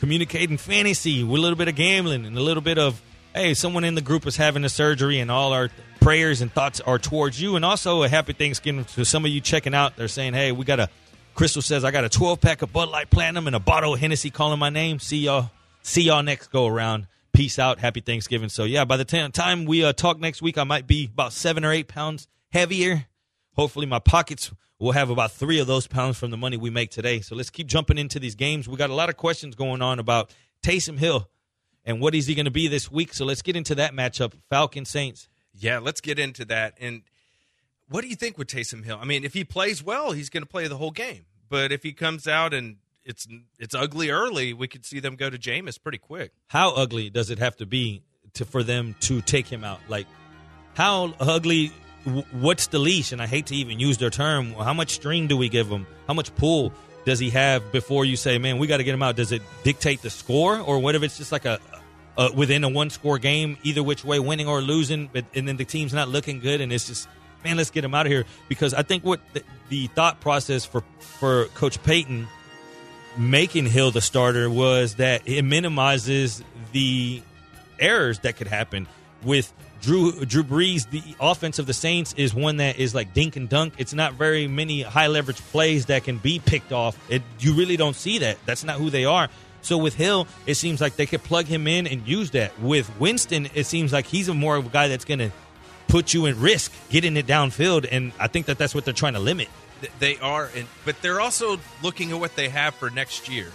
D: communicating fantasy with a little bit of gambling and a little bit of, hey, someone in the group is having a surgery and all our prayers and thoughts are towards you. And also a happy Thanksgiving to some of you checking out. They're saying, hey, we got a, Crystal says, I got a 12 pack of Bud Light Platinum and a bottle of Hennessy calling my name. See y'all. See y'all next go around. Peace out. Happy Thanksgiving. So, yeah, by the ti- time we uh, talk next week, I might be about seven or eight pounds heavier. Hopefully, my pockets will have about three of those pounds from the money we make today. So let's keep jumping into these games. We got a lot of questions going on about Taysom Hill and what is he going to be this week. So let's get into that matchup. Falcon Saints.
E: Yeah, let's get into that. And what do you think with Taysom Hill? I mean, if he plays well, he's going to play the whole game. But if he comes out and it's it's ugly early, we could see them go to Jameis pretty quick.
D: How ugly does it have to be to for them to take him out? Like, how ugly? What's the leash? And I hate to even use their term. How much string do we give him? How much pull does he have before you say, "Man, we got to get him out"? Does it dictate the score, or what if it's just like a, a within a one score game, either which way, winning or losing, but and then the team's not looking good, and it's just, man, let's get him out of here. Because I think what the, the thought process for for Coach Payton making Hill the starter was that it minimizes the errors that could happen with Drew Drew Brees. The offense of the Saints is one that is like dink and dunk. It's not very many high leverage plays that can be picked off. It, you really don't see that. That's not who they are. So with Hill, it seems like they could plug him in and use that. With Winston, it seems like he's a more of a guy that's going to put you in risk getting it downfield, and I think that that's what they're trying to limit.
E: They are, and but they're also looking at what they have for next year.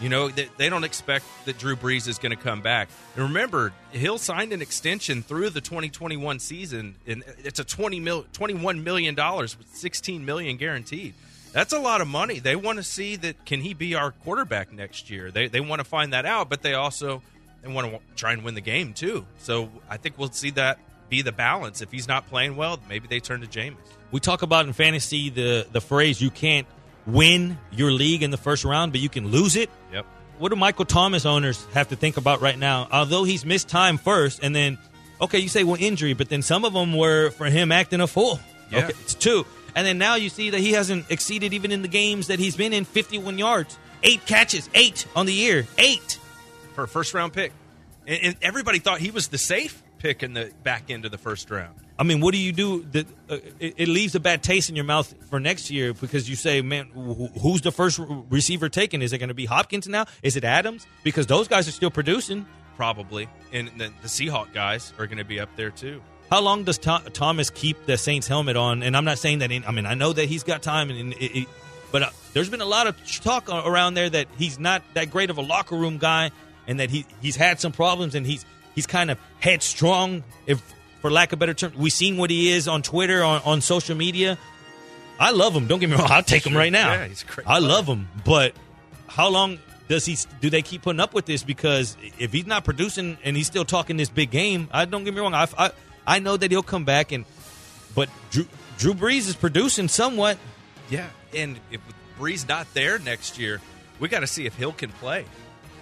E: You know, they, they don't expect that Drew Brees is going to come back. And remember, Hill signed an extension through the 2021 season, and it's a 20 mil, 21 million dollars with 16 million guaranteed. That's a lot of money. They want to see that can he be our quarterback next year? They they want to find that out, but they also they want to try and win the game too. So I think we'll see that be the balance. If he's not playing well, maybe they turn to Jameis.
D: we talk about in fantasy the the phrase you can't win your league in the first round, but you can lose it.
E: Yep.
D: What do Michael Thomas owners have to think about right now? Although he's missed time first, and then okay, you say well injury, but then some of them were for him acting a fool.
E: Yeah.
D: Okay, it's two, and then now you see that he hasn't exceeded even in the games that he's been in fifty one yards, eight catches, eight on the year, eight.
E: for a first round pick. And, and everybody thought he was the safe pick in the back end of the first round.
D: I mean, what do you do? That uh, it, it leaves a bad taste in your mouth for next year because you say, "Man, wh- who's the first receiver taken? Is it going to be Hopkins now? Is it Adams? Because those guys are still producing.
E: Probably, and the, the Seahawk guys are going to be up there too.
D: How long does Tho- Thomas keep the Saints helmet on? And I'm not saying that. In, I mean, I know that he's got time, and, and it, it, but uh, there's been a lot of talk around there that he's not that great of a locker room guy, and that he he's had some problems, and he's he's kind of headstrong, if for lack of better term. We've seen what he is on Twitter, on, on social media. I love him. Don't get me wrong. I'll take him right now.
E: Yeah, he's great
D: I
E: player.
D: love him, but how long does he? Do they keep putting up with this? Because if he's not producing and he's still talking this big game, I don't get me wrong. I, I, I know that he'll come back and, but Drew, Drew Brees is producing somewhat.
E: Yeah, and if Brees not there next year, we got to see if Hill can play.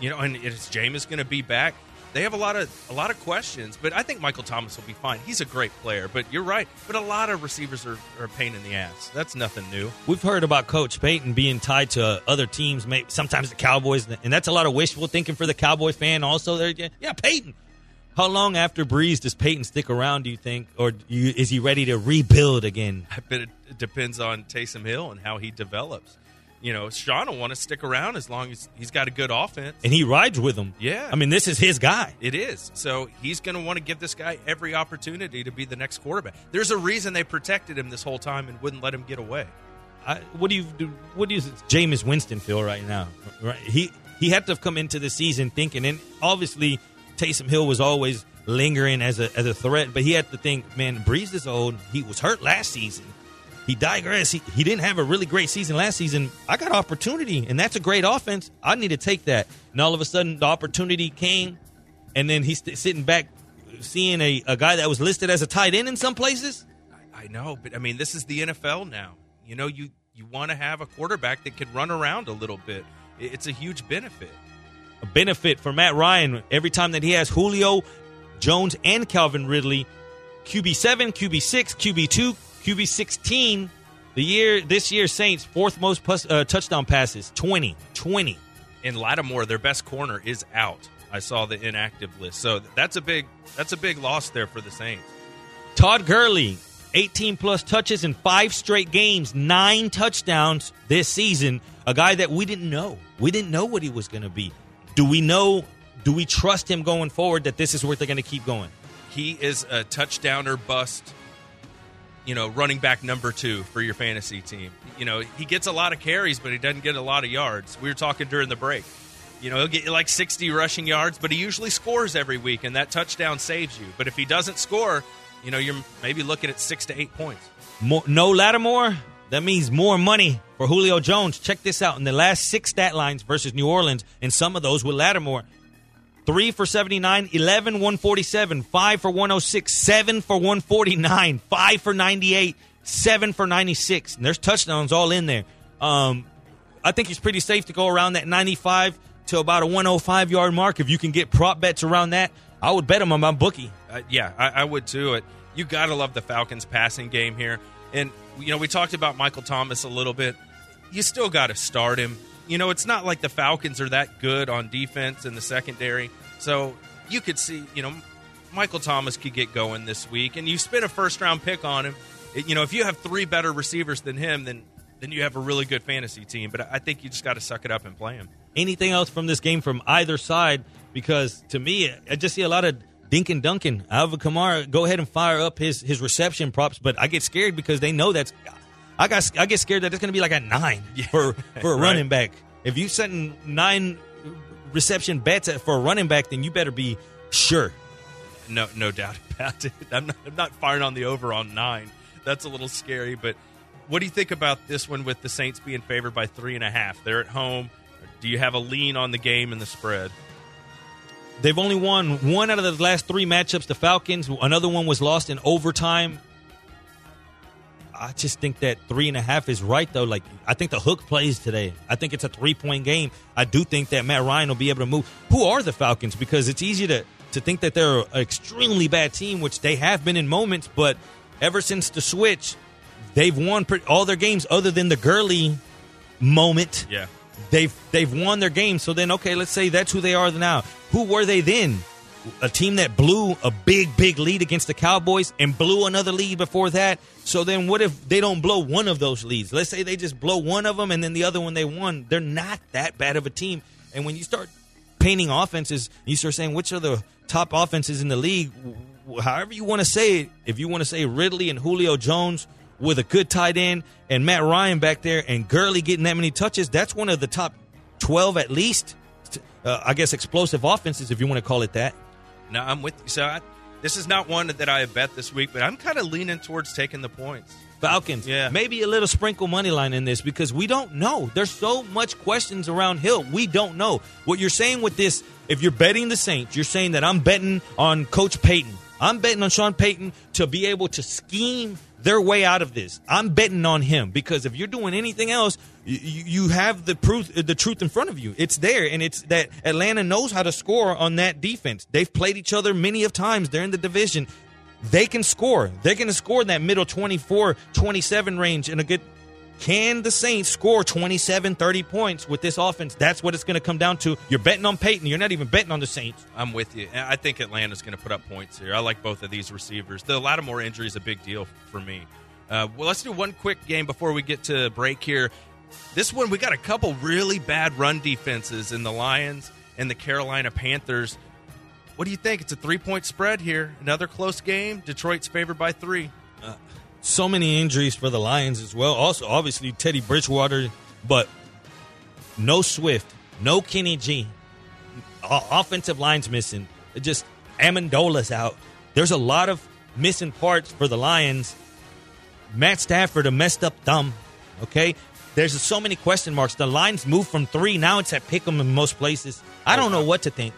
E: You know, and is Jameis going to be back? They have a lot of a lot of questions, but I think Michael Thomas will be fine. He's a great player, but you're right. But a lot of receivers are, are a pain in the ass. That's nothing new.
D: We've heard about Coach Payton being tied to other teams, maybe sometimes the Cowboys, and that's a lot of wishful thinking for the Cowboy fan. Also, there, yeah, Payton. How long after Brees does Payton stick around? Do you think, or you, is he ready to rebuild again?
E: But it, it depends on Taysom Hill and how he develops. You know, Sean will want to stick around as long as he's got a good offense.
D: And he rides with him.
E: Yeah.
D: I mean, this is his guy.
E: It is. So he's going to want to give this guy every opportunity to be the next quarterback. There's a reason they protected him this whole time and wouldn't let him get away.
D: I, what do you do? What does Jameis Winston feel right now? Right, he he had to have come into the season thinking, and obviously Taysom Hill was always lingering as a as a threat, but he had to think, man, Brees is old. He was hurt last season. He digressed. He, he didn't have a really great season last season. I got opportunity, and that's a great offense. I need to take that. And all of a sudden, the opportunity came, and then he's sitting back, seeing a, a guy that was listed as a tight end in some places.
E: I know, but I mean, this is the NFL now. You know, you you want to have a quarterback that can run around a little bit. It's a huge benefit.
D: A benefit for Matt Ryan every time that he has Julio Jones and Calvin Ridley. QB seven, QB six, QB two, QB sixteen. The year this year Saints fourth most plus, uh, touchdown passes 20 20.
E: And Lattimore, their best corner, is out. I saw the inactive list, so that's a big that's a big loss there for the Saints.
D: Todd Gurley 18 plus touches in five straight games, nine touchdowns this season. A guy that we didn't know. We didn't know what he was going to be. Do we know? Do we trust him going forward that this is where they're going to keep going?
E: He is a touchdown or bust. You know, running back number two for your fantasy team. You know, he gets a lot of carries, but he doesn't get a lot of yards. We were talking during the break. You know, he'll get like 60 rushing yards, but he usually scores every week, and that touchdown saves you. But if he doesn't score, you know, you're maybe looking at six to eight points.
D: More, no Lattimore, that means more money for Julio Jones. Check this out. In the last six stat lines versus New Orleans, and some of those with Lattimore, 3 for 79, 11, 147, 5 for 106, 7 for 149, 5 for 98, 7 for 96. And there's touchdowns all in there. Um, I think it's pretty safe to go around that 95 to about a 105 yard mark. If you can get prop bets around that, I would bet him on my bookie.
E: Uh, yeah, I, I would too. It you got to love the Falcons' passing game here, and you know we talked about Michael Thomas a little bit. You still got to start him. You know it's not like the Falcons are that good on defense in the secondary, so you could see you know Michael Thomas could get going this week, and you spent a first round pick on him. It- you know if you have three better receivers than him, then then you have a really good fantasy team. But I think you just got to suck it up and play him.
D: anything else from this game from either side because to me, I just see a lot of dink Duncan. Alvin Kamara, go ahead and fire up his his reception props, but I get scared because they know that's. I got I get scared that it's going to be like a nine for for a
E: right.
D: running back. If you setting nine reception bets at- for a running back, then you better be sure.
E: No, no doubt about it. I'm not, I'm not firing on the over on nine. That's a little scary. But what do you think about this one with the Saints being favored by three and a half? They're at home. Do you have a lean on the game and the spread?
D: They've only won one out of the last three matchups. The Falcons. Another one was lost in overtime. I just think that three and a half is right though. Like I think the hook plays today. I think it's a three point game. I do think that Matt Ryan will be able to move. Who are the Falcons? Because it's easy to to think that they're an extremely bad team, which they have been in moments. But ever since the switch, they've won pretty, all their games other than the Gurley moment.
E: Yeah.
D: They've they've won their games. So then, okay, let's say that's who they are now. Who were they then? a team that blew a big, big lead against the Cowboys and blew another lead before that. So then, what if they don't blow one of those leads? Let's say they just blow one of them and then the other one they won. They're not that bad of a team. And when you start painting offenses, you start saying which are the top offenses in the league. However you want to say it, if you want to say Ridley and Julio Jones with a good tight end and Matt Ryan back there and Gurley getting that many touches, that's one of the top twelve at least. Uh, I guess explosive offenses, if you want to call it that.
E: No, I'm with you. So I, this is not one that I have bet this week, but I'm kind of leaning towards taking the points.
D: Falcons.
E: Yeah.
D: Maybe a little sprinkle money line in this because we don't know. There's so much questions around Hill. We don't know. What you're saying with this, if you're betting the Saints, you're saying that I'm betting on Coach Payton. I'm betting on Sean Payton to be able to scheme their way out of this. I'm betting on him because if you're doing anything else, you, you have the proof, the truth in front of you. It's there, and it's that Atlanta knows how to score on that defense. They've played each other many of times. They're in the division. They can score. They're going to score in that middle 24, 27 range in a good. Can the Saints score 27, 30 points with this offense? That's what it's going to come down to. You're betting on Payton. You're not even betting on the Saints.
E: I'm with you. I think Atlanta's going to put up points here. I like both of these receivers. The Lattimore injury is a big deal for me. Uh, well, let's do one quick game before we get to break here. This one, we got a couple really bad run defenses in the Lions and the Carolina Panthers. What do you think? It's a three point spread here. Another close game. Detroit's favored by three.
D: Uh, so many injuries for the Lions as well. Also, obviously, Teddy Bridgewater, but no Swift, no Kenny G. O- offensive line's missing. It just Amendola's out. There's a lot of missing parts for the Lions. Matt Stafford, a messed up thumb. Okay, there's so many question marks. The lines moved from three now it's at pick 'em in most places. I don't know what to think.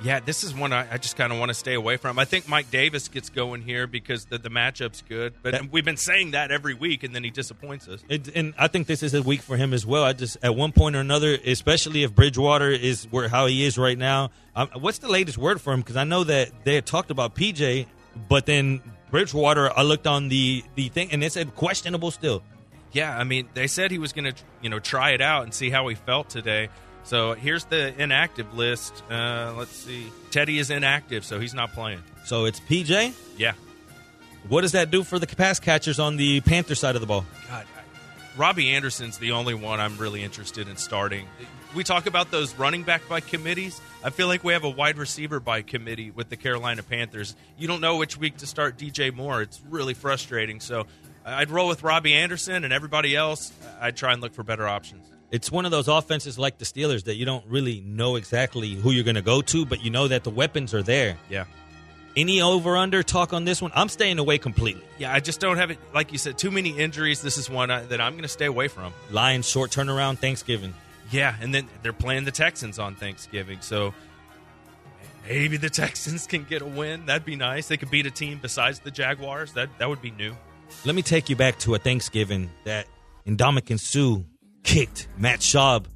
E: Yeah, this is one I, I just kind of want to stay away from. I think Mike Davis gets going here because the, the matchup's good, but
D: That-
E: we've been saying that every week, and then he disappoints us.
D: It, and I think this is a week for him as well. I just at one point or another, especially if Bridgewater is where how he is right now. Um, what's the latest word for him? Because I know that they had talked about PJ, but then Bridgewater. I looked on the the thing and it said questionable still.
E: Yeah, I mean, they said he was going to, you know, try it out and see how he felt today. So here's the inactive list. Uh, let's see. Teddy is inactive, so he's not playing.
D: So it's PJ.
E: Yeah.
D: What does that do for the pass catchers on the Panther side of the ball?
E: God, I, Robbie Anderson's the only one I'm really interested in starting. We talk about those running back by committees. I feel like we have a wide receiver by committee with the Carolina Panthers. You don't know which week to start DJ Moore. It's really frustrating. So I'd roll with Robbie Anderson and everybody else. I'd try and look for better options.
D: It's one of those offenses like the Steelers that you don't really know exactly who you're going to go to, but you know that the weapons are there.
E: Yeah.
D: Any over under talk on this one? I'm staying away completely.
E: Yeah, I just don't have it. Like you said, too many injuries. This is one I, that I'm going to stay away from.
D: Lions short turnaround Thanksgiving.
E: Yeah, and then they're playing the Texans on Thanksgiving, so maybe the Texans can get a win. That'd be nice. They could beat a team besides the Jaguars. That that would be new.
D: Let me take you back to a Thanksgiving that Ndamukong Suh kicked Matt Schaub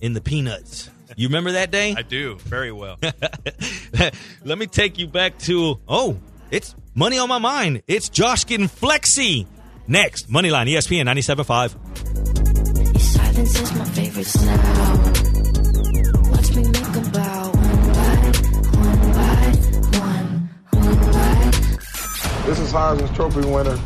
D: in the peanuts. You remember that day?
E: I do very well.
D: Let me take you back to oh, it's money on my mind. It's Josh getting flexy. Next, Moneyline ESPN 97.5.
I: Your silence is my favorite sound. Watch me make a bow one by one by one, one by
H: This is Heisman Trophy winner